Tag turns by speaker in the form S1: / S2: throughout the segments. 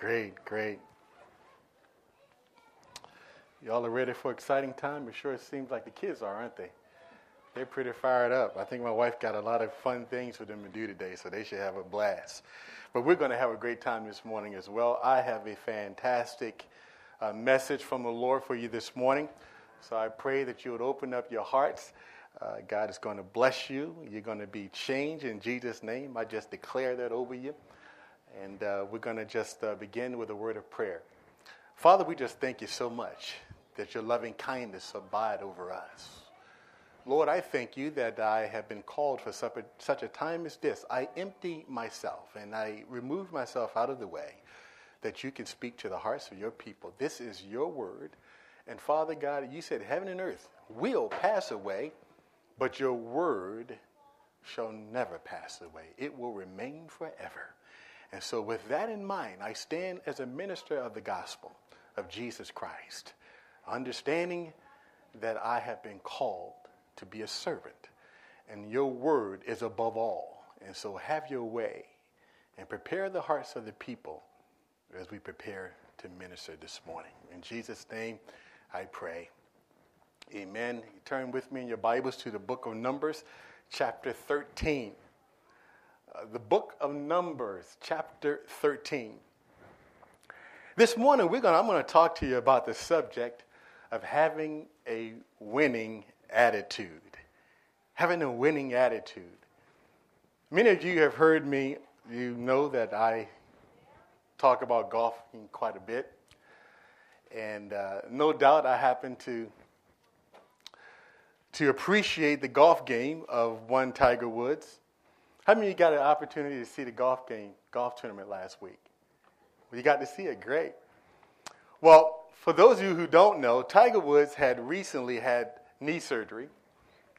S1: Great, great. Y'all are ready for exciting time? It sure seems like the kids are, aren't they? They're pretty fired up. I think my wife got a lot of fun things for them to do today, so they should have a blast. But we're going to have a great time this morning as well. I have a fantastic uh, message from the Lord for you this morning. So I pray that you would open up your hearts. Uh, God is going to bless you. You're going to be changed in Jesus' name. I just declare that over you. And uh, we're going to just uh, begin with a word of prayer. Father, we just thank you so much that your loving kindness abide over us. Lord, I thank you that I have been called for such a time as this. I empty myself and I remove myself out of the way that you can speak to the hearts of your people. This is your word. And Father God, you said heaven and earth will pass away, but your word shall never pass away. It will remain forever. And so, with that in mind, I stand as a minister of the gospel of Jesus Christ, understanding that I have been called to be a servant, and your word is above all. And so, have your way and prepare the hearts of the people as we prepare to minister this morning. In Jesus' name, I pray. Amen. turn with me in your Bibles to the book of Numbers, chapter 13. Uh, the book of Numbers, chapter 13. This morning, we're gonna, I'm going to talk to you about the subject of having a winning attitude. Having a winning attitude. Many of you have heard me, you know that I talk about golfing quite a bit. And uh, no doubt I happen to, to appreciate the golf game of one Tiger Woods how many of you got an opportunity to see the golf game, golf tournament last week? Well, you got to see it. Great. Well, for those of you who don't know, Tiger Woods had recently had knee surgery.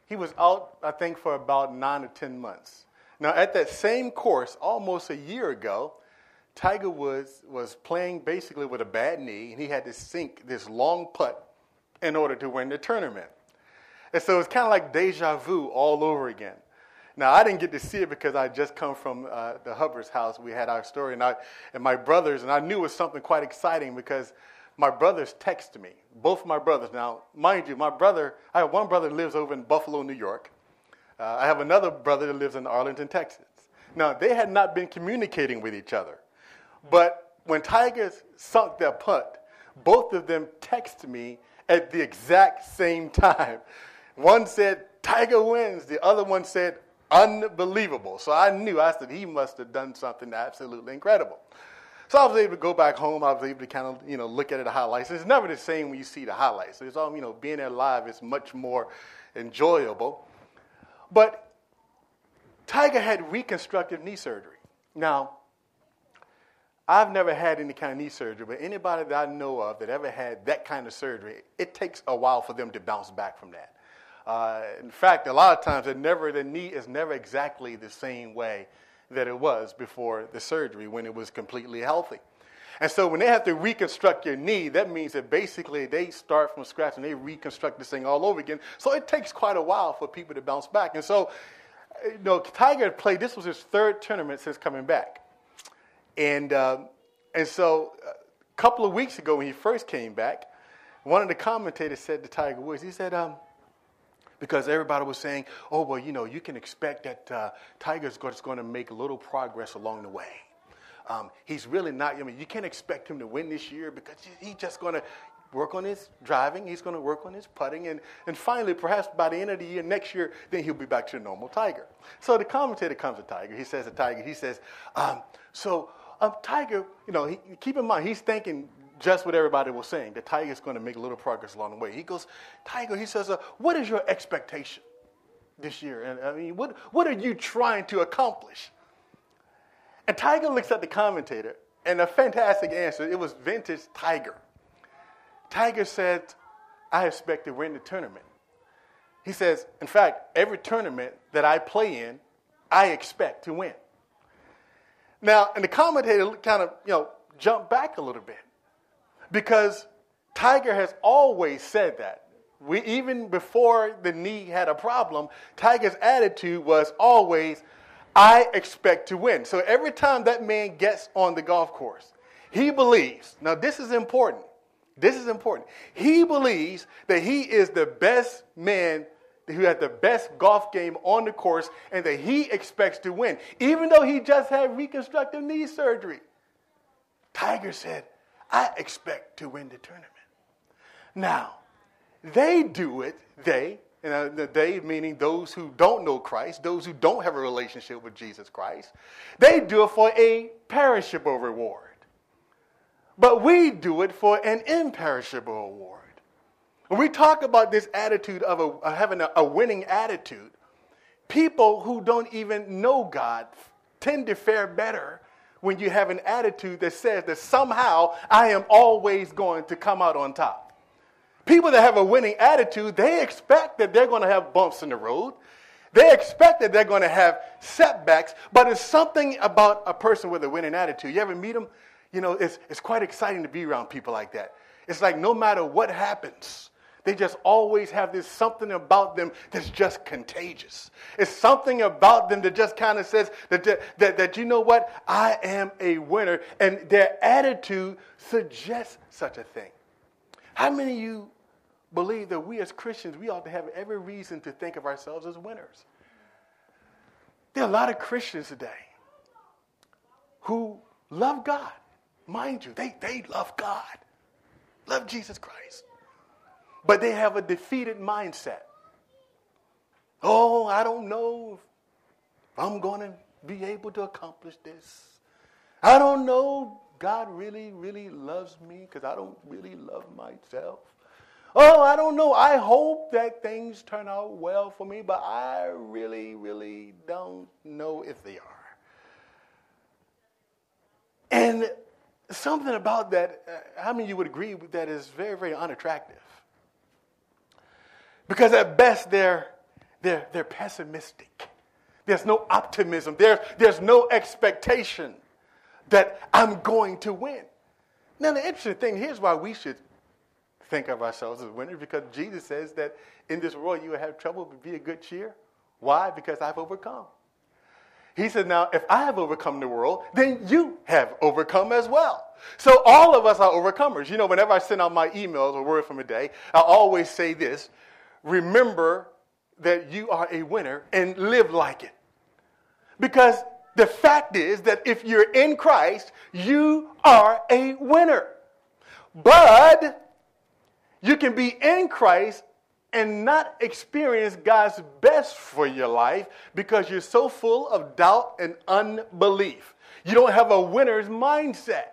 S1: He was out, I think, for about nine or 10 months. Now, at that same course, almost a year ago, Tiger Woods was playing basically with a bad knee, and he had to sink this long putt in order to win the tournament. And so it's kind of like deja vu all over again. Now, I didn't get to see it because I just come from uh, the Hubbard's house. We had our story, and, I, and my brothers, and I knew it was something quite exciting because my brothers texted me. Both my brothers. Now, mind you, my brother, I have one brother lives over in Buffalo, New York. Uh, I have another brother that lives in Arlington, Texas. Now, they had not been communicating with each other. But when Tigers sunk their putt, both of them texted me at the exact same time. One said, Tiger wins. The other one said, unbelievable. So I knew, I said, he must have done something absolutely incredible. So I was able to go back home. I was able to kind of, you know, look at the highlights. It's never the same when you see the highlights. It's all, you know, being there live is much more enjoyable. But Tiger had reconstructive knee surgery. Now, I've never had any kind of knee surgery, but anybody that I know of that ever had that kind of surgery, it takes a while for them to bounce back from that. Uh, in fact, a lot of times it never, the knee is never exactly the same way that it was before the surgery when it was completely healthy. And so when they have to reconstruct your knee, that means that basically they start from scratch and they reconstruct this thing all over again. So it takes quite a while for people to bounce back. And so, you know, Tiger played, this was his third tournament since coming back. And, um, and so a couple of weeks ago when he first came back, one of the commentators said to Tiger Woods, he said, um, because everybody was saying, oh, well, you know, you can expect that uh, Tiger's going to make little progress along the way. Um, he's really not, I mean, you can't expect him to win this year because he's just going to work on his driving, he's going to work on his putting, and, and finally, perhaps by the end of the year, next year, then he'll be back to normal Tiger. So the commentator comes to Tiger. He says to Tiger, he says, um, so um, Tiger, you know, he, keep in mind, he's thinking just what everybody was saying. The Tiger's going to make a little progress along the way. He goes, Tiger, he says, uh, what is your expectation this year? And I mean, what, what are you trying to accomplish? And Tiger looks at the commentator, and a fantastic answer. It was vintage Tiger. Tiger said, I expect to win the tournament. He says, in fact, every tournament that I play in, I expect to win. Now, and the commentator kind of, you know, jumped back a little bit because Tiger has always said that. We, even before the knee had a problem, Tiger's attitude was always, I expect to win. So every time that man gets on the golf course, He believes, now this is important. This is important. He believes that he is the best man who had the best golf game on the course and that he expects to win, even though he just had reconstructive knee surgery. Tiger said, I expect to win the tournament. Now, they do it, they, and uh, the they meaning those who don't know Christ, those who don't have a relationship with Jesus Christ, they do it for a perishable reward. But we do it for an imperishable reward. When we talk about this attitude of, a, of having a, a winning attitude, people who don't even know God tend to fare better when you have an attitude that says that somehow I am always going to come out on top. People that have a winning attitude, they expect that they're going to have bumps in the road. They expect that they're going to have setbacks, but it's something about a person with a winning attitude. You ever meet them? You know, it's, it's quite exciting to be around people like that. It's like no matter what happens, they just always have this something about them that's just contagious. It's something about them that just kind of says that, that, that, you know what? I am a winner. And their attitude suggests such a thing. How many of you believe that we as Christians, we ought to have every reason to think of ourselves as winners? There are a lot of Christians today who love God. Mind you, they, they love God, love Jesus Christ. But they have a defeated mindset. Oh, I don't know if I'm going to be able to accomplish this. I don't know God really, really loves me because I don't really love myself. Oh, I don't know. I hope that things turn out well for me, but I really, really don't know if they are. And something about that, uh, how many you would agree that is very, very unattractive? Because at best, they're, they're, they're pessimistic. There's no optimism, there, there's no expectation that I'm going to win. Now, the interesting thing here's why we should think of ourselves as winners because Jesus says that in this world you will have trouble, but be a good cheer. Why? Because I've overcome. He said, Now, if I have overcome the world, then you have overcome as well. So all of us are overcomers. You know, whenever I send out my emails or word from a day, I always say this remember that you are a winner and live like it. Because the fact is that if you're in Christ, you are a winner. But you can be in Christ and not experience God's best for your life because you're so full of doubt and unbelief. You don't have a winner's mindset.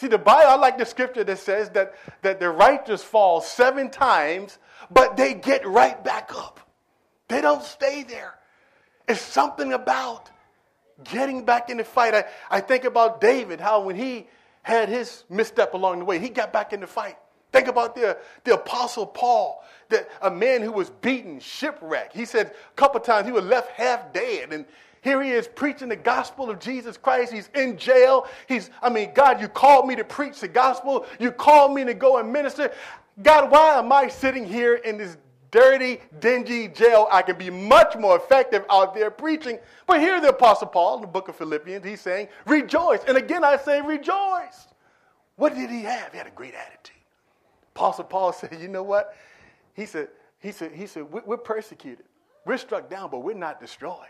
S1: See, the Bible, I like the scripture that says that, that the righteous fall seven times, but they get right back up. They don't stay there. It's something about getting back in the fight. I, I think about David, how when he had his misstep along the way, he got back in the fight. Think about the, the Apostle Paul, that a man who was beaten, shipwrecked. He said a couple times he was left half dead. And here he is preaching the gospel of Jesus Christ. He's in jail. He's, I mean, God, you called me to preach the gospel. You called me to go and minister. God, why am I sitting here in this dirty, dingy jail, I can be much more effective out there preaching. But here the Apostle Paul in the book of Philippians, he's saying, rejoice. And again, I say rejoice. What did he have? He had a great attitude. Apostle Paul said, you know what? He said, he said, he said, we're persecuted. We're struck down, but we're not destroyed.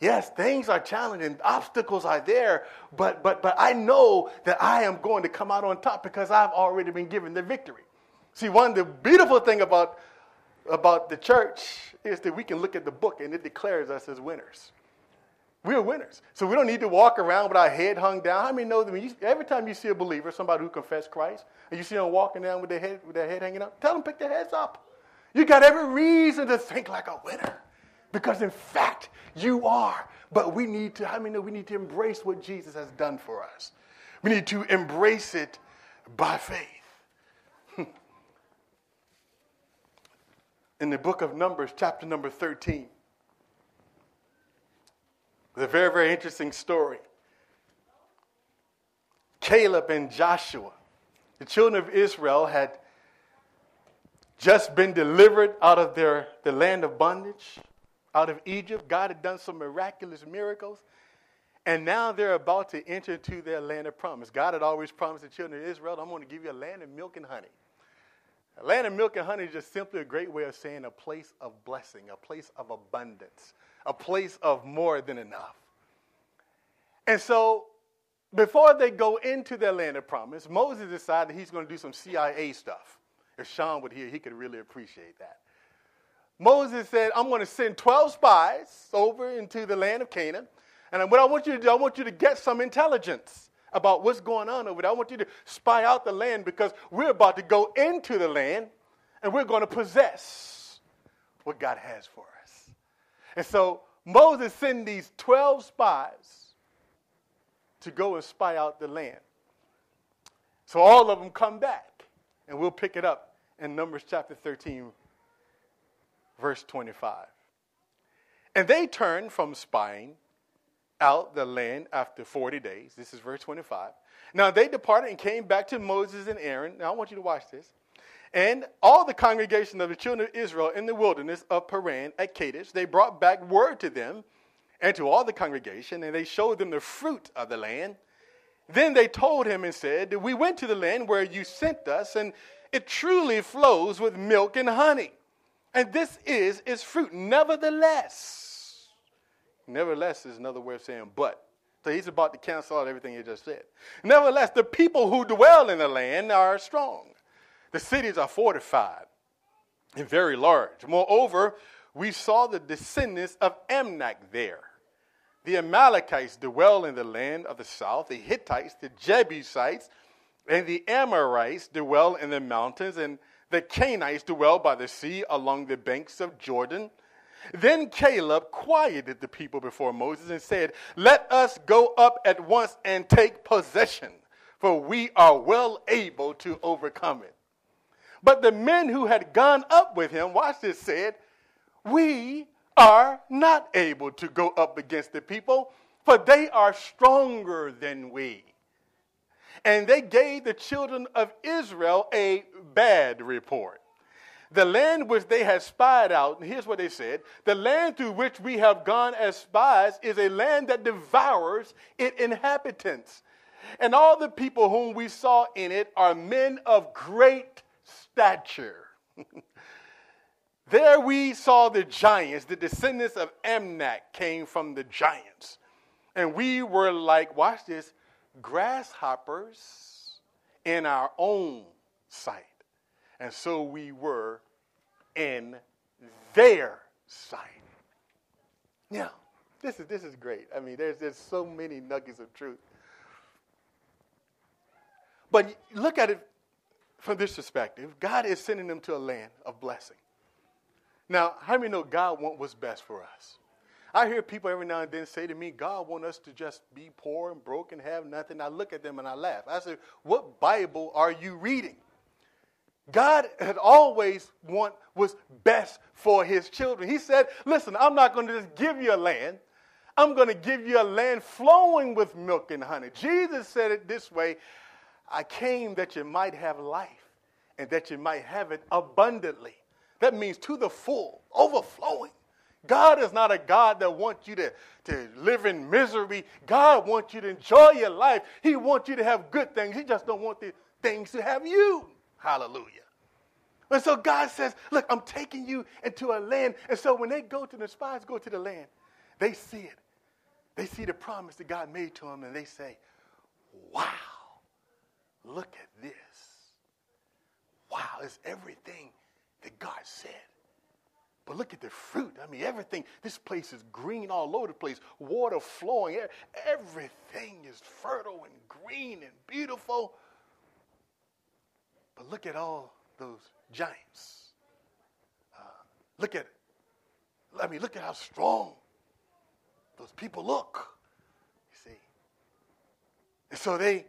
S1: Yes, things are challenging, obstacles are there, but, but, but I know that I am going to come out on top because I've already been given the victory. See, one the beautiful thing about about the church is that we can look at the book and it declares us as winners. We're winners. So we don't need to walk around with our head hung down. How many know that you, every time you see a believer, somebody who confessed Christ, and you see them walking down with their head, with their head hanging up, tell them pick their heads up. You got every reason to think like a winner. Because in fact, you are. But we need to, many know we need to embrace what Jesus has done for us? We need to embrace it by faith. in the book of Numbers, chapter number 13. It's a very, very interesting story. Caleb and Joshua, the children of Israel, had just been delivered out of their, the land of bondage, out of Egypt. God had done some miraculous miracles. And now they're about to enter into their land of promise. God had always promised the children of Israel, I'm going to give you a land of milk and honey. A land of milk and honey is just simply a great way of saying a place of blessing, a place of abundance, a place of more than enough. And so, before they go into their land of promise, Moses decided he's going to do some CIA stuff. If Sean would hear, he could really appreciate that. Moses said, I'm going to send 12 spies over into the land of Canaan. And what I want you to do, I want you to get some intelligence about what's going on over there. I want you to spy out the land because we're about to go into the land and we're going to possess what God has for us. And so Moses sent these 12 spies to go and spy out the land. So all of them come back, and we'll pick it up in Numbers chapter 13, verse 25. And they turned from spying out the land after 40 days. This is verse 25. Now they departed and came back to Moses and Aaron. Now I want you to watch this. And all the congregation of the children of Israel in the wilderness of Paran at Kadesh, they brought back word to them and to all the congregation, and they showed them the fruit of the land. Then they told him and said, We went to the land where you sent us, and it truly flows with milk and honey. And this is its fruit. Nevertheless, Nevertheless is another way of saying but. So he's about to cancel out everything he just said. Nevertheless, the people who dwell in the land are strong. The cities are fortified and very large. Moreover, we saw the descendants of Anak there. The Amalekites dwell in the land of the south, the Hittites, the Jebusites, and the Amorites dwell in the mountains, and the Canaanites dwell by the sea along the banks of Jordan. Then Caleb quieted the people before Moses and said, Let us go up at once and take possession, for we are well able to overcome it. But the men who had gone up with him, watch this, said, We are not able to go up against the people, for they are stronger than we. And they gave the children of Israel a bad report. The land which they had spied out, and here's what they said the land through which we have gone as spies is a land that devours its inhabitants. And all the people whom we saw in it are men of great stature. there we saw the giants, the descendants of Anak came from the giants. And we were like, watch this, grasshoppers in our own sight and so we were in their sight. Now, this is, this is great. I mean, there's, there's so many nuggets of truth. But look at it from this perspective God is sending them to a land of blessing. Now, how many know God wants what's best for us? I hear people every now and then say to me, God wants us to just be poor and broke and have nothing. I look at them and I laugh. I say, What Bible are you reading? God had always want was best for his children. He said, "Listen, I'm not going to just give you a land. I'm going to give you a land flowing with milk and honey." Jesus said it this way, "I came that you might have life and that you might have it abundantly." That means to the full, overflowing. God is not a God that wants you to, to live in misery. God wants you to enjoy your life. He wants you to have good things. He just don't want the things to have you. Hallelujah. And so God says, Look, I'm taking you into a land. And so when they go to the spies, go to the land, they see it. They see the promise that God made to them, and they say, Wow, look at this. Wow, it's everything that God said. But look at the fruit. I mean, everything. This place is green all over the place, water flowing. Everything is fertile and green and beautiful. But look at all those giants. Uh, look at it. I mean, look at how strong those people look. You see. And so they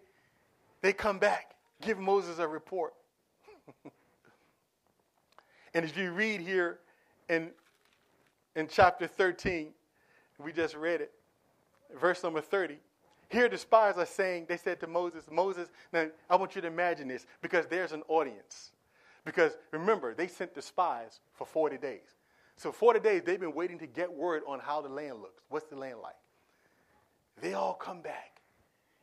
S1: they come back, give Moses a report. and if you read here in in chapter 13, we just read it, verse number 30. Here the spies are saying, they said to Moses, Moses, now I want you to imagine this because there's an audience. Because remember, they sent the spies for 40 days. So 40 days they've been waiting to get word on how the land looks. What's the land like? They all come back,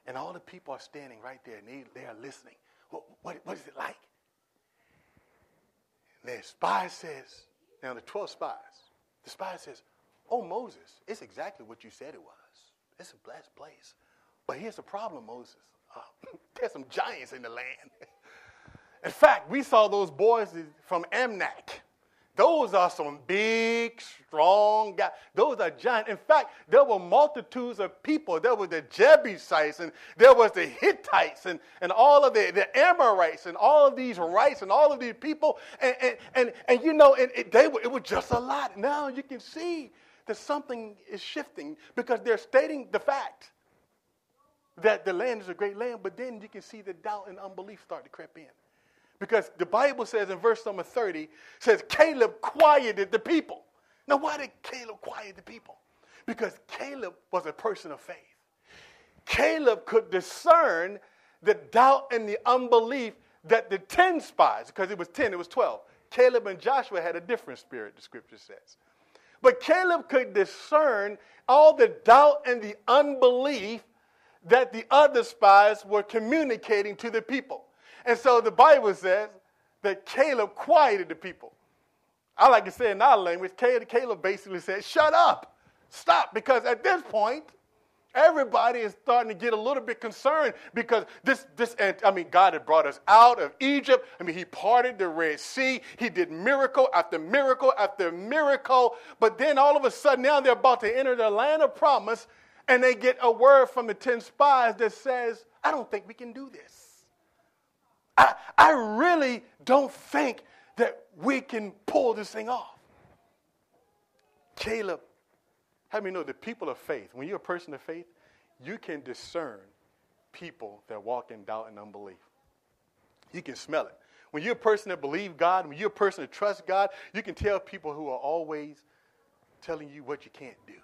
S1: and all the people are standing right there, and they, they are listening. What, what, what is it like? And the spy says, now the 12 spies, the spy says, Oh, Moses, it's exactly what you said it was. It's a blessed place. But here's the problem, Moses. Uh, there's some giants in the land. in fact, we saw those boys from Anak. Those are some big, strong guys. Those are giants. In fact, there were multitudes of people. There were the Jebusites, and there was the Hittites, and, and all of the, the Amorites, and all of these rights, and all of these people. And, and, and, and you know, it, it, they were, it was just a lot. Now you can see that something is shifting because they're stating the fact that the land is a great land, but then you can see the doubt and unbelief start to creep in. Because the Bible says in verse number 30, says Caleb quieted the people. Now, why did Caleb quiet the people? Because Caleb was a person of faith. Caleb could discern the doubt and the unbelief that the 10 spies, because it was 10, it was 12. Caleb and Joshua had a different spirit, the scripture says. But Caleb could discern all the doubt and the unbelief that the other spies were communicating to the people. And so the Bible says that Caleb quieted the people. I like to say in our language, Caleb basically said, Shut up, stop, because at this point, everybody is starting to get a little bit concerned because this, this, and I mean, God had brought us out of Egypt. I mean, He parted the Red Sea. He did miracle after miracle after miracle. But then all of a sudden, now they're about to enter the land of promise, and they get a word from the 10 spies that says, I don't think we can do this. I, I really don't think that we can pull this thing off. Caleb, how many know the people of faith, when you're a person of faith, you can discern people that walk in doubt and unbelief. You can smell it. When you're a person that believes God, when you're a person that trusts God, you can tell people who are always telling you what you can't do.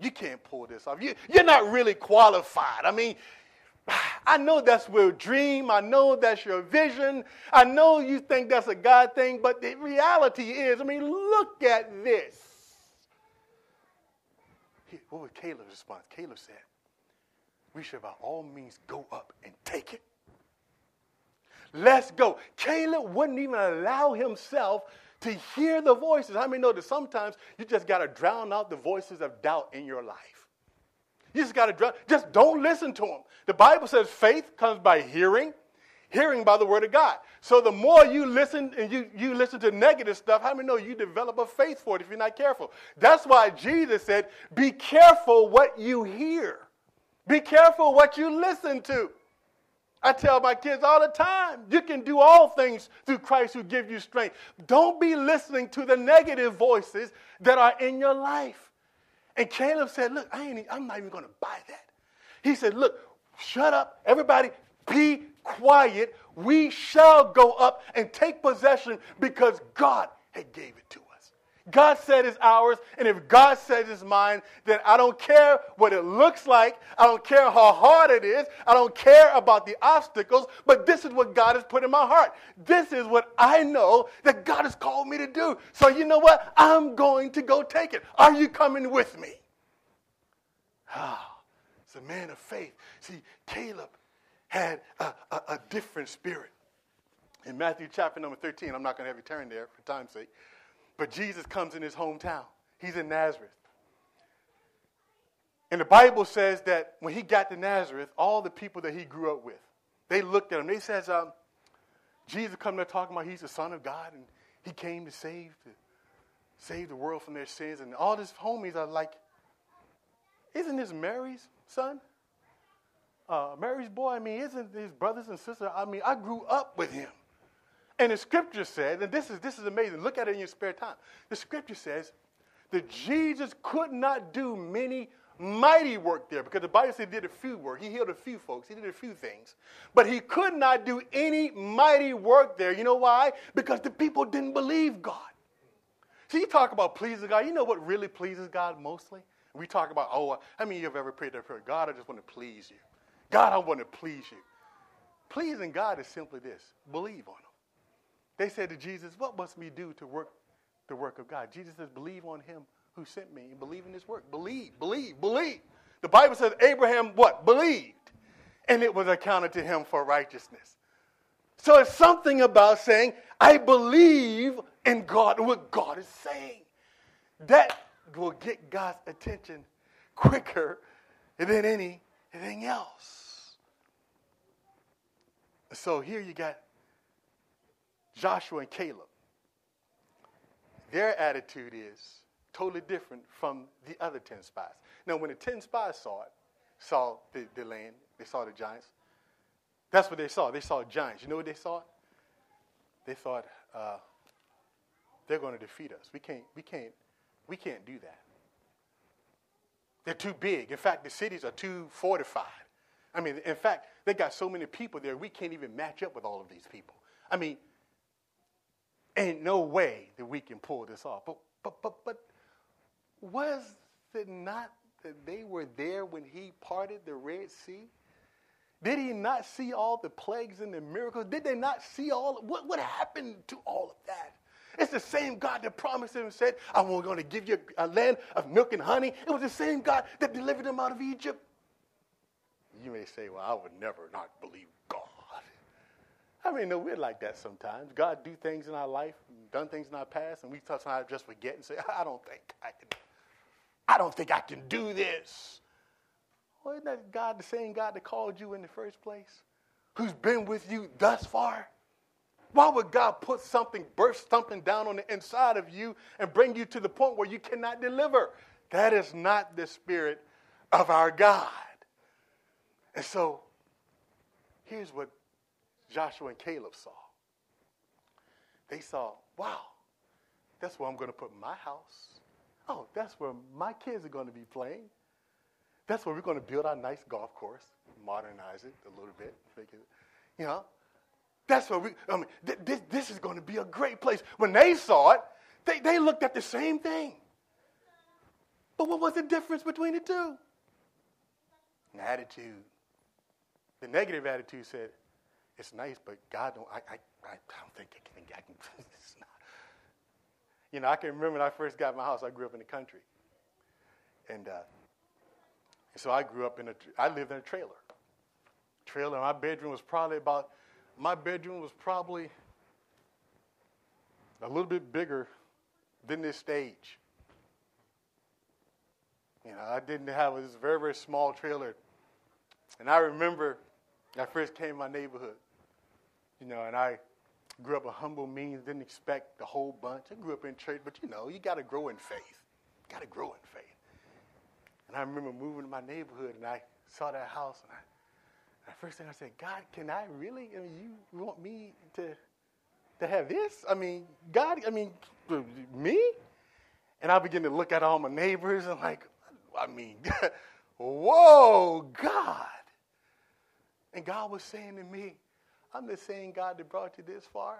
S1: You can't pull this off. You, you're not really qualified. I mean, I know that's your dream. I know that's your vision. I know you think that's a God thing, but the reality is, I mean, look at this. What was Caleb's response? Caleb said, We should by all means go up and take it. Let's go. Caleb wouldn't even allow himself to hear the voices. How many know that sometimes you just got to drown out the voices of doubt in your life? You just got to. Just don't listen to them. The Bible says faith comes by hearing, hearing by the word of God. So the more you listen and you, you listen to negative stuff, how many know you develop a faith for it if you're not careful? That's why Jesus said, be careful what you hear. Be careful what you listen to. I tell my kids all the time, you can do all things through Christ who gives you strength. Don't be listening to the negative voices that are in your life. And Caleb said, Look, I ain't, I'm not even going to buy that. He said, Look, shut up. Everybody, be quiet. We shall go up and take possession because God had gave it to us. God said it's ours, and if God said it's mine, then I don't care what it looks like. I don't care how hard it is. I don't care about the obstacles, but this is what God has put in my heart. This is what I know that God has called me to do. So you know what? I'm going to go take it. Are you coming with me? Ah, it's a man of faith. See, Caleb had a, a, a different spirit. In Matthew chapter number 13, I'm not going to have you turn there for time's sake. But Jesus comes in his hometown. He's in Nazareth. And the Bible says that when he got to Nazareth, all the people that he grew up with, they looked at him. They says, um, Jesus come there talking about he's the Son of God and he came to save to save the world from their sins. And all his homies are like, isn't this Mary's son? Uh, Mary's boy? I mean, isn't his brothers and sisters? I mean, I grew up with him. And the scripture says, and this is, this is amazing, look at it in your spare time. The scripture says that Jesus could not do many mighty work there because the Bible said he did a few work. He healed a few folks. He did a few things. But he could not do any mighty work there. You know why? Because the people didn't believe God. See, you talk about pleasing God. You know what really pleases God mostly? We talk about, oh, how many of you have ever prayed that prayer? God, I just want to please you. God, I want to please you. Pleasing God is simply this believe on Him. They said to Jesus, What must we do to work the work of God? Jesus says, Believe on him who sent me and believe in his work. Believe, believe, believe. The Bible says Abraham what? Believed. And it was accounted to him for righteousness. So it's something about saying, I believe in God, what God is saying. That will get God's attention quicker than anything else. So here you got Joshua and Caleb. Their attitude is totally different from the other 10 spies. Now, when the 10 spies saw it, saw the, the land, they saw the giants, that's what they saw. They saw giants. You know what they saw? They thought, uh, they're going to defeat us. We can't, we can't, we can't do that. They're too big. In fact, the cities are too fortified. I mean, in fact, they got so many people there, we can't even match up with all of these people. I mean, ain't no way that we can pull this off. But, but, but, but was it not that they were there when he parted the Red Sea? Did he not see all the plagues and the miracles? Did they not see all? What, what happened to all of that? It's the same God that promised him and said, I'm going to give you a land of milk and honey. It was the same God that delivered them out of Egypt. You may say, well, I would never not believe God. I mean, no, we're like that sometimes. God do things in our life, done things in our past, and we sometimes just forget and say, I don't think I can, I don't think I can do this. Well, isn't that God the same God that called you in the first place? Who's been with you thus far? Why would God put something, burst something down on the inside of you and bring you to the point where you cannot deliver? That is not the spirit of our God. And so, here's what Joshua and Caleb saw. They saw, wow, that's where I'm going to put my house. Oh, that's where my kids are going to be playing. That's where we're going to build our nice golf course, modernize it a little bit, make it, you know. That's where we, I mean, th- this, this is going to be a great place. When they saw it, they, they looked at the same thing. But what was the difference between the two? An attitude. The negative attitude said, it's nice, but God don't, I, I, I don't think I can, I can it's not. You know, I can remember when I first got my house, I grew up in the country. And uh, so I grew up in a, I lived in a trailer. Trailer, my bedroom was probably about, my bedroom was probably a little bit bigger than this stage. You know, I didn't have this very, very small trailer. And I remember I first came to my neighborhood, you know, and I grew up a humble means, didn't expect the whole bunch. I grew up in church, but you know, you got to grow in faith. You got to grow in faith. And I remember moving to my neighborhood and I saw that house and I, the first thing I said, God, can I really? I mean, you want me to to have this? I mean, God, I mean, me? And I began to look at all my neighbors and like, I mean, whoa, God. And God was saying to me, I'm the same God that brought you this far.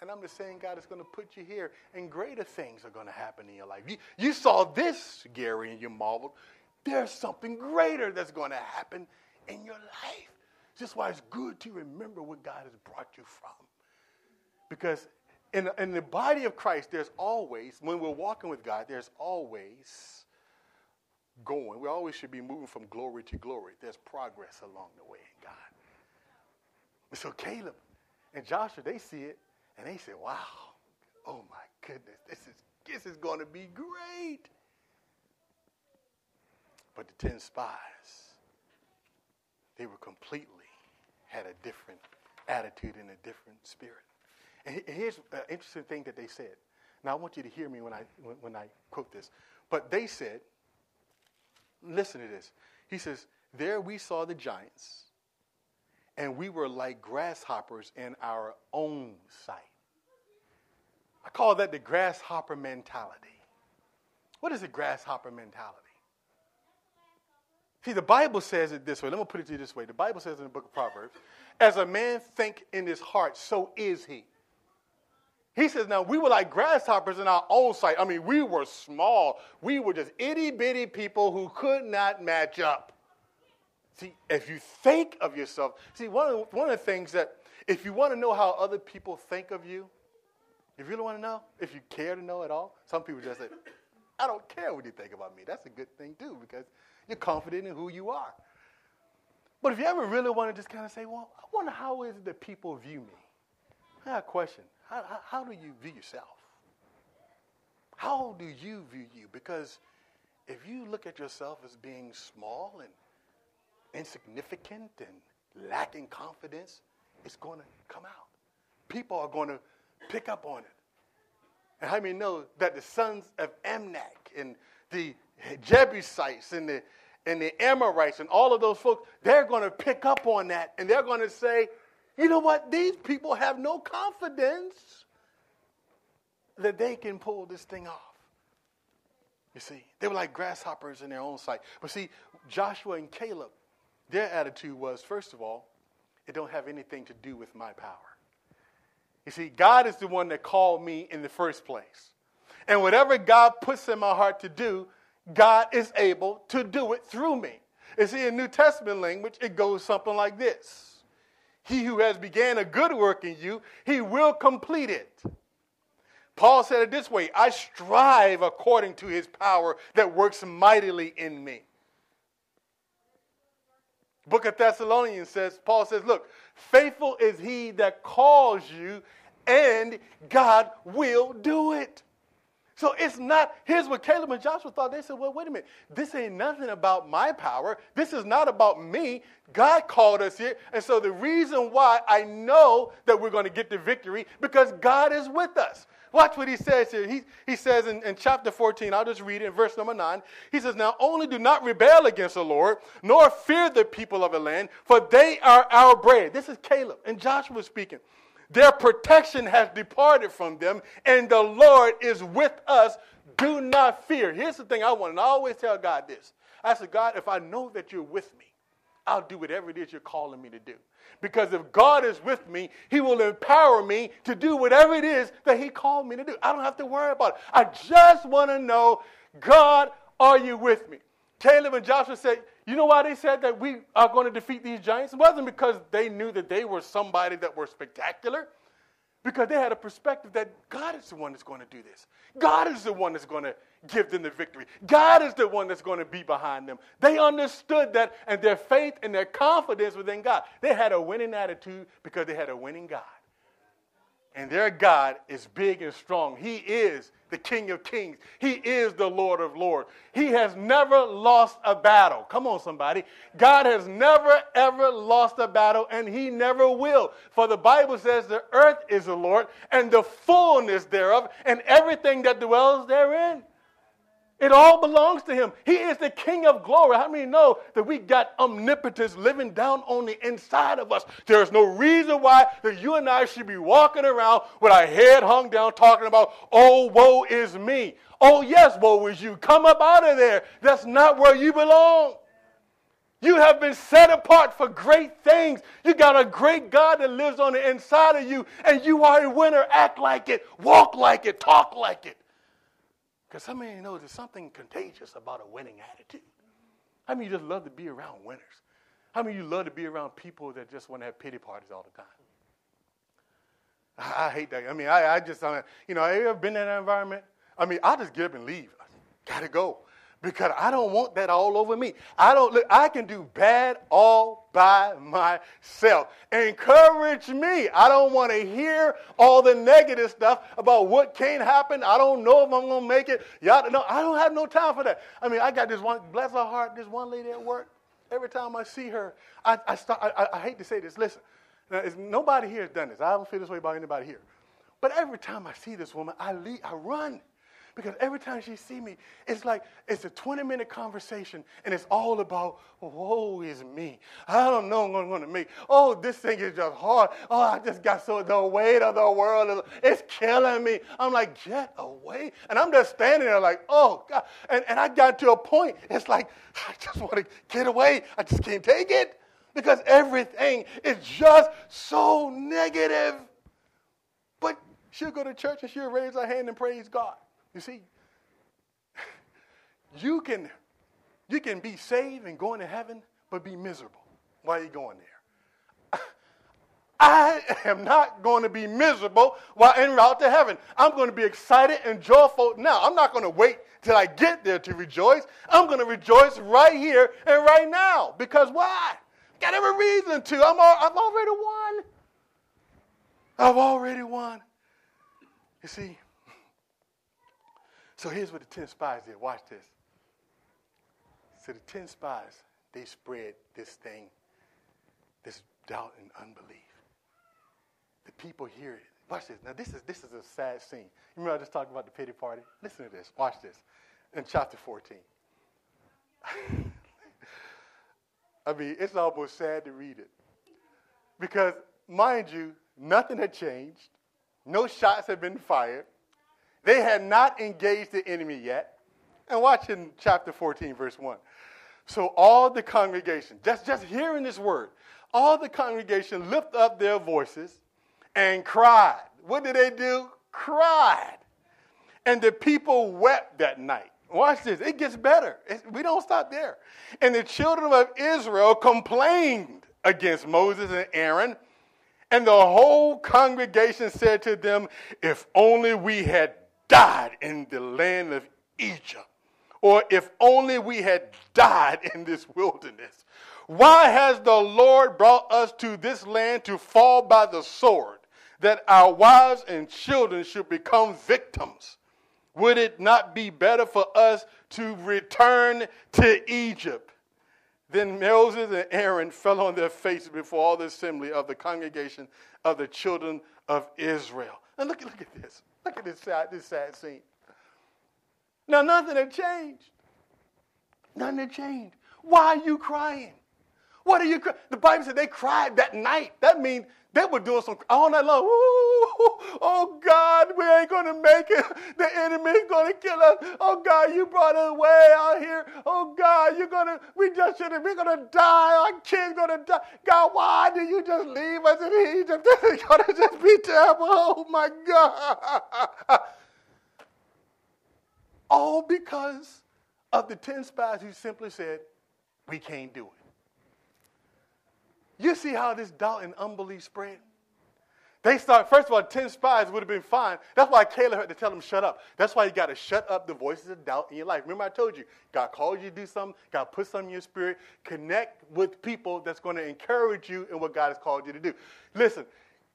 S1: And I'm the same God that's going to put you here. And greater things are going to happen in your life. You, you saw this, Gary, and you marveled. There's something greater that's going to happen in your life. This is why it's good to remember what God has brought you from. Because in, in the body of Christ, there's always, when we're walking with God, there's always going. We always should be moving from glory to glory. There's progress along the way in God. So Caleb and Joshua, they see it and they say, wow, oh my goodness, this is, this is going to be great. But the 10 spies, they were completely, had a different attitude and a different spirit. And here's an interesting thing that they said. Now, I want you to hear me when I, when, when I quote this. But they said, listen to this. He says, There we saw the giants, and we were like grasshoppers in our own sight. I call that the grasshopper mentality. What is a grasshopper mentality? See, the Bible says it this way. Let me put it to you this way. The Bible says in the book of Proverbs, as a man think in his heart, so is he. He says, now we were like grasshoppers in our own sight. I mean, we were small. We were just itty bitty people who could not match up. See, if you think of yourself, see, one of, the, one of the things that, if you want to know how other people think of you, if you really want to know, if you care to know at all, some people just say, I don't care what you think about me. That's a good thing, too, because You're confident in who you are. But if you ever really want to just kind of say, well, I wonder how is it that people view me? I have a question. How, how, how do you view yourself? How do you view you? Because if you look at yourself as being small and insignificant and lacking confidence, it's going to come out. People are going to pick up on it. And how many know that the sons of Anak and the Jebusites and the, and the Amorites and all of those folks, they're going to pick up on that and they're going to say, you know what? These people have no confidence that they can pull this thing off. You see, they were like grasshoppers in their own sight. But see, Joshua and Caleb, their attitude was first of all, it don't have anything to do with my power. You see, God is the one that called me in the first place. And whatever God puts in my heart to do, God is able to do it through me. You see, in New Testament language, it goes something like this He who has began a good work in you, he will complete it. Paul said it this way I strive according to his power that works mightily in me. Book of Thessalonians says, Paul says, Look, faithful is he that calls you, and God will do it. So it's not, here's what Caleb and Joshua thought. They said, well, wait a minute. This ain't nothing about my power. This is not about me. God called us here. And so the reason why I know that we're going to get the victory, because God is with us. Watch what he says here. He, he says in, in chapter 14, I'll just read it in verse number 9. He says, Now only do not rebel against the Lord, nor fear the people of the land, for they are our bread. This is Caleb and Joshua speaking. Their protection has departed from them, and the Lord is with us. Do not fear. Here's the thing I want, and I always tell God this. I said, God, if I know that you're with me, I'll do whatever it is you're calling me to do. Because if God is with me, He will empower me to do whatever it is that He called me to do. I don't have to worry about it. I just want to know, God, are you with me? Caleb and Joshua said, you know why they said that we are going to defeat these giants? It wasn't because they knew that they were somebody that were spectacular, because they had a perspective that God is the one that's going to do this. God is the one that's going to give them the victory. God is the one that's going to be behind them. They understood that, and their faith and their confidence within God. They had a winning attitude because they had a winning God. And their God is big and strong. He is the King of Kings. He is the Lord of Lords. He has never lost a battle. Come on, somebody. God has never, ever lost a battle, and He never will. For the Bible says the earth is the Lord, and the fullness thereof, and everything that dwells therein. It all belongs to him. He is the King of glory. How many know that we got omnipotence living down on the inside of us? There is no reason why that you and I should be walking around with our head hung down talking about, oh, woe is me. Oh, yes, woe is you. Come up out of there. That's not where you belong. You have been set apart for great things. You got a great God that lives on the inside of you, and you are a winner. Act like it, walk like it, talk like it. Because of you know there's something contagious about a winning attitude. How many you just love to be around winners? How many you love to be around people that just want to have pity parties all the time? I, I hate that. I mean, I, I just, I mean, you know, have you ever been in that environment? I mean, I just get up and leave. Gotta go because I don't want that all over me. I don't look, I can do bad all by myself. Encourage me. I don't want to hear all the negative stuff about what can't happen. I don't know if I'm gonna make it. Y'all no, I don't have no time for that. I mean, I got this one, bless her heart, this one lady at work. Every time I see her, I, I start I, I hate to say this, listen. Now, nobody here has done this. I don't feel this way about anybody here. But every time I see this woman, I leave, I run. Because every time she see me, it's like it's a 20 minute conversation and it's all about, woe is me. I don't know what I'm going to make. Oh, this thing is just hard. Oh, I just got so, the weight of the world, it's killing me. I'm like, get away. And I'm just standing there like, oh, God. And, and I got to a point, it's like, I just want to get away. I just can't take it because everything is just so negative. But she'll go to church and she'll raise her hand and praise God. You see, you can, you can be saved and going to heaven, but be miserable while you're going there. I am not going to be miserable while en route to heaven. I'm going to be excited and joyful now. I'm not going to wait till I get there to rejoice. I'm going to rejoice right here and right now. Because why? Got every reason to. I'm all, I've already won. I've already won. You see? So here's what the 10 spies did. Watch this. So the 10 spies, they spread this thing, this doubt and unbelief. The people hear it. Watch this. Now this is this is a sad scene. You remember I just talked about the pity party? Listen to this. Watch this. In chapter 14. I mean, it's almost sad to read it. Because, mind you, nothing had changed. No shots had been fired. They had not engaged the enemy yet. And watch in chapter 14, verse 1. So all the congregation, just, just hearing this word, all the congregation lift up their voices and cried. What did they do? Cried. And the people wept that night. Watch this. It gets better. We don't stop there. And the children of Israel complained against Moses and Aaron. And the whole congregation said to them, If only we had died in the land of Egypt, or if only we had died in this wilderness. Why has the Lord brought us to this land to fall by the sword, that our wives and children should become victims? Would it not be better for us to return to Egypt? Then Moses and Aaron fell on their faces before all the assembly of the congregation of the children of Israel. And look, look at this. Look at this sad, this sad scene. Now, nothing had changed. Nothing had changed. Why are you crying? What are you crying? The Bible said they cried that night. That means they were doing some all night long. Oh God, we ain't gonna make it. The enemy's gonna kill us. Oh God, you brought us way out here. Oh God, you're gonna. We just should have. We're gonna die. Our kids gonna die. God, why did you just leave us in Egypt? This is gonna just be terrible. Oh my God. All because of the ten spies who simply said, "We can't do it." You see how this doubt and unbelief spread? They start, first of all, 10 spies would have been fine. That's why Caleb had to tell them, shut up. That's why you got to shut up the voices of doubt in your life. Remember, I told you, God called you to do something, God put something in your spirit. Connect with people that's going to encourage you in what God has called you to do. Listen,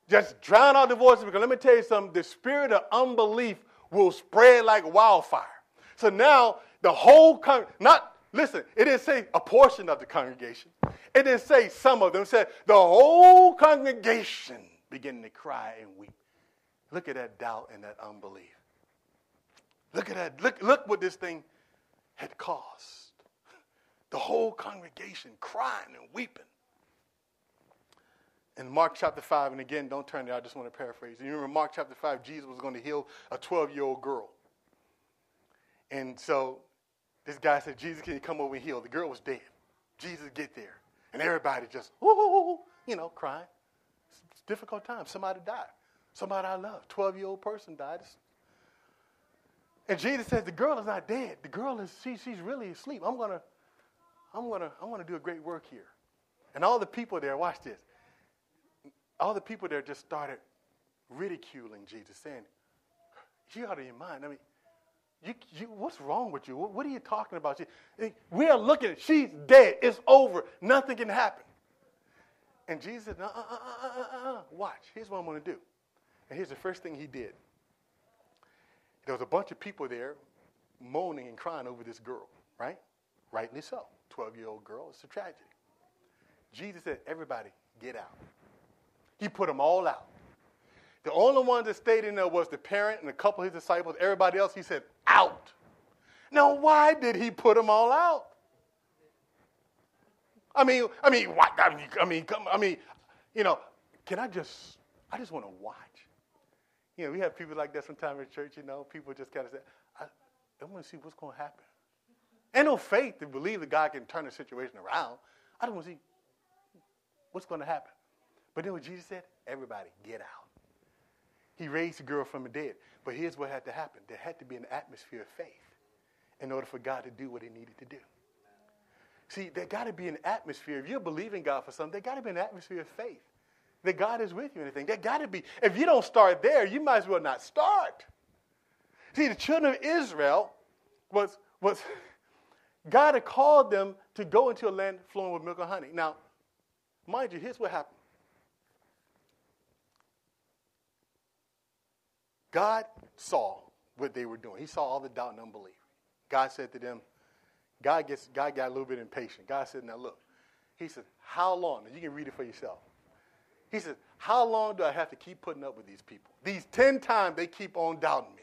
S1: just drown out the voices because let me tell you something the spirit of unbelief will spread like wildfire. So now, the whole, con- not Listen, it didn't say a portion of the congregation. It didn't say some of them. It said the whole congregation began to cry and weep. Look at that doubt and that unbelief. Look at that. Look, look what this thing had caused. The whole congregation crying and weeping. In Mark chapter 5, and again, don't turn there, I just want to paraphrase. You remember Mark chapter 5, Jesus was going to heal a 12 year old girl. And so this guy said, Jesus, can you come over and heal? The girl was dead. Jesus, get there. And everybody just, ooh, you know, crying. It's difficult time. Somebody died. Somebody I love. 12 year old person died. And Jesus says, the girl is not dead. The girl is, she, she's really asleep. I'm going to, I'm going to, I'm going to do a great work here. And all the people there, watch this. All the people there just started ridiculing Jesus, saying, you out of your mind. I mean, you, you, what's wrong with you? What, what, are you talking about? She, we are looking, she's dead. It's over. Nothing can happen. And Jesus said, uh, uh, uh, uh, watch. Here's what I'm going to do. And here's the first thing he did. There was a bunch of people there moaning and crying over this girl, right? Rightly so. 12 year old girl. It's a tragedy. Jesus said, everybody, get out. He put them all out. The only ones that stayed in there was the parent and a couple of his disciples. Everybody else, he said, out. Now, why did he put them all out? I mean, I mean, what? I mean, I mean, come, I mean, you know, can I just? I just want to watch. You know, we have people like that sometimes in church. You know, people just kind of say, I, I want to see what's going to happen. Ain't no faith to believe that God can turn the situation around. I don't want to see what's going to happen. But then what Jesus said, everybody get out. He raised the girl from the dead. But here's what had to happen there had to be an atmosphere of faith in order for God to do what he needed to do. See, there got to be an atmosphere. If you're believing God for something, there got to be an atmosphere of faith that God is with you. Anything that got to be. If you don't start there, you might as well not start. See, the children of Israel was was God had called them to go into a land flowing with milk and honey. Now, mind you, here's what happened. God saw what they were doing. He saw all the doubt and unbelief. God said to them, God gets God got a little bit impatient. God said, Now look, he said, How long? You can read it for yourself. He said, How long do I have to keep putting up with these people? These 10 times they keep on doubting me.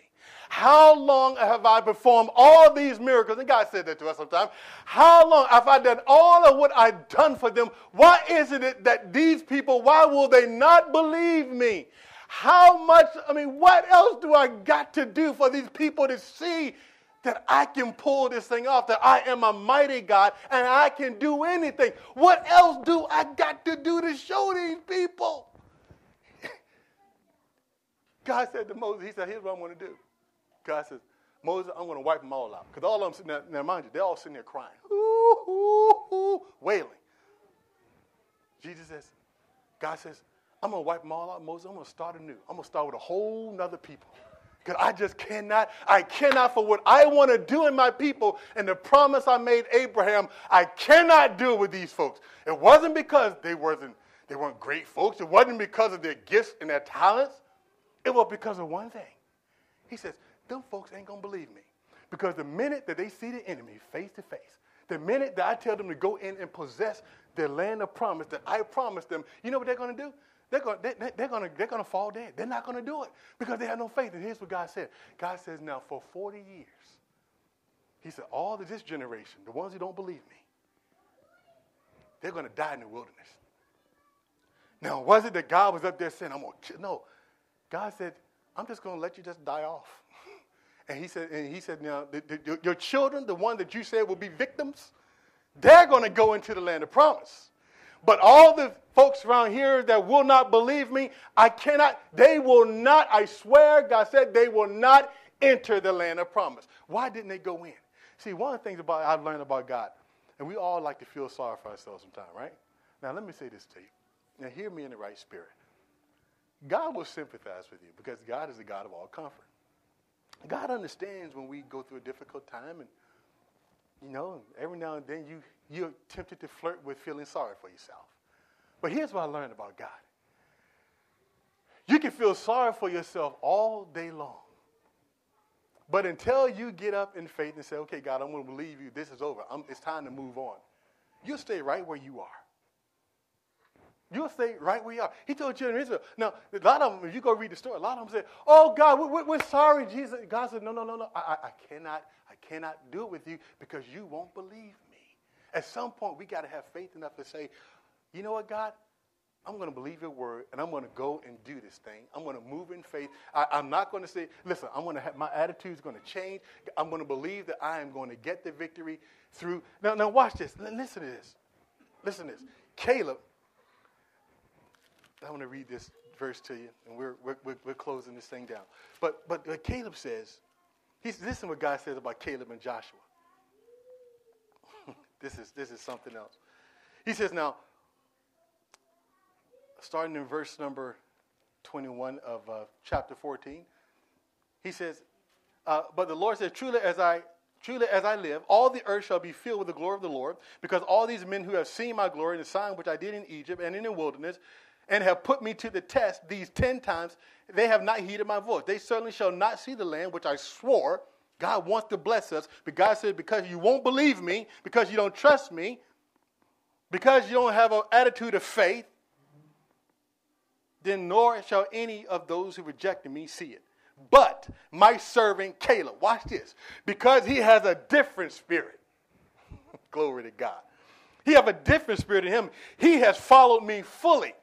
S1: How long have I performed all these miracles? And God said that to us sometimes. How long have I done all of what I've done for them? Why isn't it that these people, why will they not believe me? How much, I mean, what else do I got to do for these people to see that I can pull this thing off, that I am a mighty God and I can do anything? What else do I got to do to show these people? God said to Moses, He said, Here's what I'm going to do. God says, Moses, I'm going to wipe them all out. Because all of them sitting now mind you, they're all sitting there crying, ooh, ooh, ooh, wailing. Jesus says, God says, I'm going to wipe them all out, Moses. I'm going to start anew. I'm going to start with a whole nother people. Because I just cannot, I cannot, for what I want to do in my people and the promise I made Abraham, I cannot do it with these folks. It wasn't because they wasn't, they weren't great folks. It wasn't because of their gifts and their talents. It was because of one thing. He says, them folks ain't going to believe me. Because the minute that they see the enemy face to face, the minute that I tell them to go in and possess their land of promise that I promised them, you know what they're going to do? They're going, they, they're, going to, they're going to fall dead. They're not going to do it because they have no faith. And here's what God said God says, now for 40 years, He said, all of this generation, the ones who don't believe me, they're going to die in the wilderness. Now, was it that God was up there saying, I'm going to kill? No. God said, I'm just going to let you just die off. And he said, and he said, now the, the, your children, the one that you said will be victims, they're going to go into the land of promise. But all the folks around here that will not believe me, I cannot, they will not, I swear, God said, they will not enter the land of promise. Why didn't they go in? See, one of the things about I've learned about God, and we all like to feel sorry for ourselves sometimes, right? Now, let me say this to you. Now, hear me in the right spirit. God will sympathize with you because God is the God of all comfort. God understands when we go through a difficult time, and you know, every now and then you you're tempted to flirt with feeling sorry for yourself. But here's what I learned about God. You can feel sorry for yourself all day long. But until you get up in faith and say, okay, God, I'm going to believe you, this is over, I'm, it's time to move on, you'll stay right where you are. You'll stay right where you are. He told children Israel. Now, a lot of them, if you go read the story, a lot of them say, "Oh God, we're, we're sorry, Jesus." God said, "No, no, no, no. I, I, I cannot, I cannot do it with you because you won't believe me." At some point, we got to have faith enough to say, "You know what, God? I'm going to believe your word, and I'm going to go and do this thing. I'm going to move in faith. I, am not going to say, listen, I'm going to have my attitude is going to change. I'm going to believe that I am going to get the victory through. Now, now watch this. Listen to this. Listen to this. Caleb I want to read this verse to you, and we're, we're, we're closing this thing down. But, but what Caleb says, he's, listen what God says about Caleb and Joshua. this, is, this is something else. He says, now, starting in verse number 21 of uh, chapter 14, he says, uh, But the Lord says, Truly as I Truly, as I live, all the earth shall be filled with the glory of the Lord, because all these men who have seen my glory and the sign which I did in Egypt and in the wilderness and have put me to the test these ten times, they have not heeded my voice. They certainly shall not see the land which I swore. God wants to bless us, but God said, because you won't believe me, because you don't trust me, because you don't have an attitude of faith, then nor shall any of those who rejected me see it. But my servant Caleb, watch this, because he has a different spirit. Glory to God. He have a different spirit in him. He has followed me fully.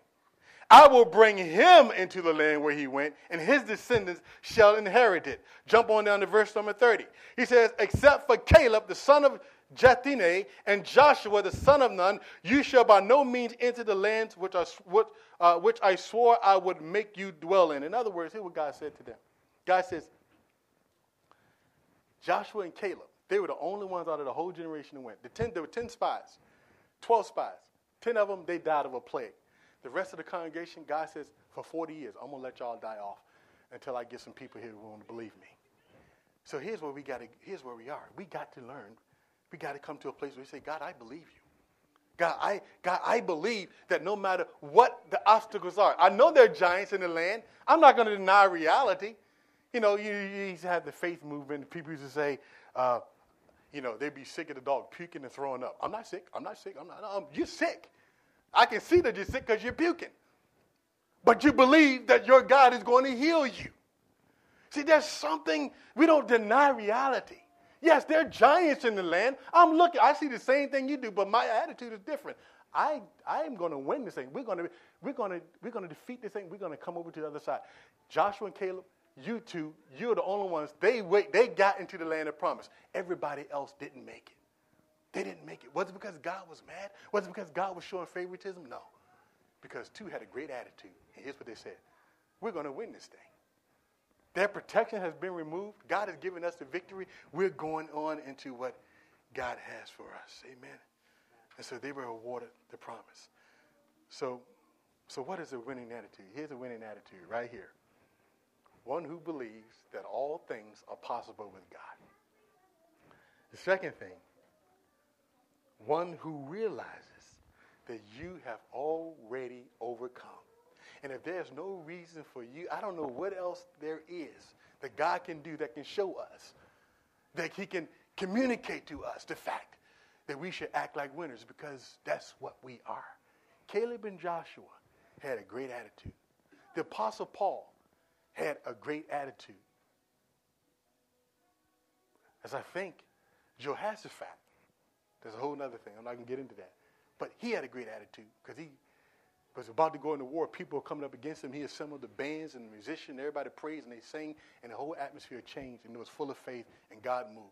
S1: I will bring him into the land where he went, and his descendants shall inherit it. Jump on down to verse number 30. He says, Except for Caleb, the son of Jephunneh, and Joshua, the son of Nun, you shall by no means enter the lands which I, which, uh, which I swore I would make you dwell in. In other words, here's what God said to them God says, Joshua and Caleb, they were the only ones out of the whole generation that went. The ten, there were 10 spies, 12 spies. 10 of them, they died of a plague. The rest of the congregation, God says, for 40 years, I'm going to let y'all die off until I get some people here who want to believe me. So here's where we got to, here's where we are. We got to learn. We got to come to a place where we say, God, I believe you. God, I, God, I believe that no matter what the obstacles are, I know there are giants in the land. I'm not going to deny reality. You know, you, you used to have the faith movement. People used to say, uh, you know, they'd be sick of the dog puking and throwing up. I'm not sick. I'm not sick. I'm not. No, you're sick. I can see that you're sick because you're puking. But you believe that your God is going to heal you. See, there's something, we don't deny reality. Yes, there are giants in the land. I'm looking, I see the same thing you do, but my attitude is different. I, I am going to win this thing. We're going to, we're going to, we're going to defeat this thing. We're going to come over to the other side. Joshua and Caleb, you two, you're the only ones. They wait. They got into the land of promise. Everybody else didn't make it. They didn't make it. Was it because God was mad? Was it because God was showing favoritism? No. Because two had a great attitude. And here's what they said We're going to win this thing. Their protection has been removed. God has given us the victory. We're going on into what God has for us. Amen. And so they were awarded the promise. So, so what is a winning attitude? Here's a winning attitude right here one who believes that all things are possible with God. The second thing, one who realizes that you have already overcome. And if there's no reason for you, I don't know what else there is that God can do that can show us, that He can communicate to us the fact that we should act like winners because that's what we are. Caleb and Joshua had a great attitude. The Apostle Paul had a great attitude. As I think, Jehoshaphat, there's a whole other thing. I'm not going to get into that. But he had a great attitude because he was about to go into war. People were coming up against him. He assembled the bands and the musicians. Everybody praised and they sang, and the whole atmosphere changed, and it was full of faith, and God moved.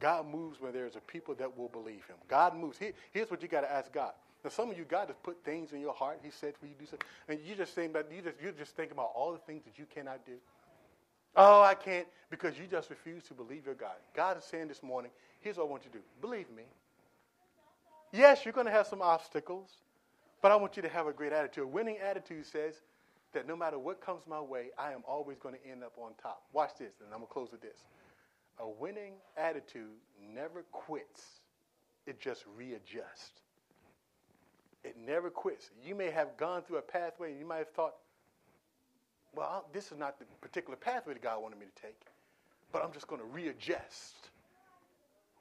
S1: God moves when there's a people that will believe him. God moves. here's what you got to ask God. Now, some of you, God has put things in your heart. He said for you to do something. And you just saying that you just you're just thinking about all the things that you cannot do. Oh, I can't because you just refuse to believe your God. God is saying this morning, here's what I want you to do. Believe me. Yes, you're going to have some obstacles, but I want you to have a great attitude. A winning attitude says that no matter what comes my way, I am always going to end up on top. Watch this, and I'm going to close with this. A winning attitude never quits, it just readjusts. It never quits. You may have gone through a pathway and you might have thought, well, this is not the particular pathway that God wanted me to take, but I'm just going to readjust.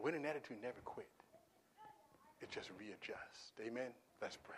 S1: Winning attitude never quit. It just readjusts. Amen? Let's pray.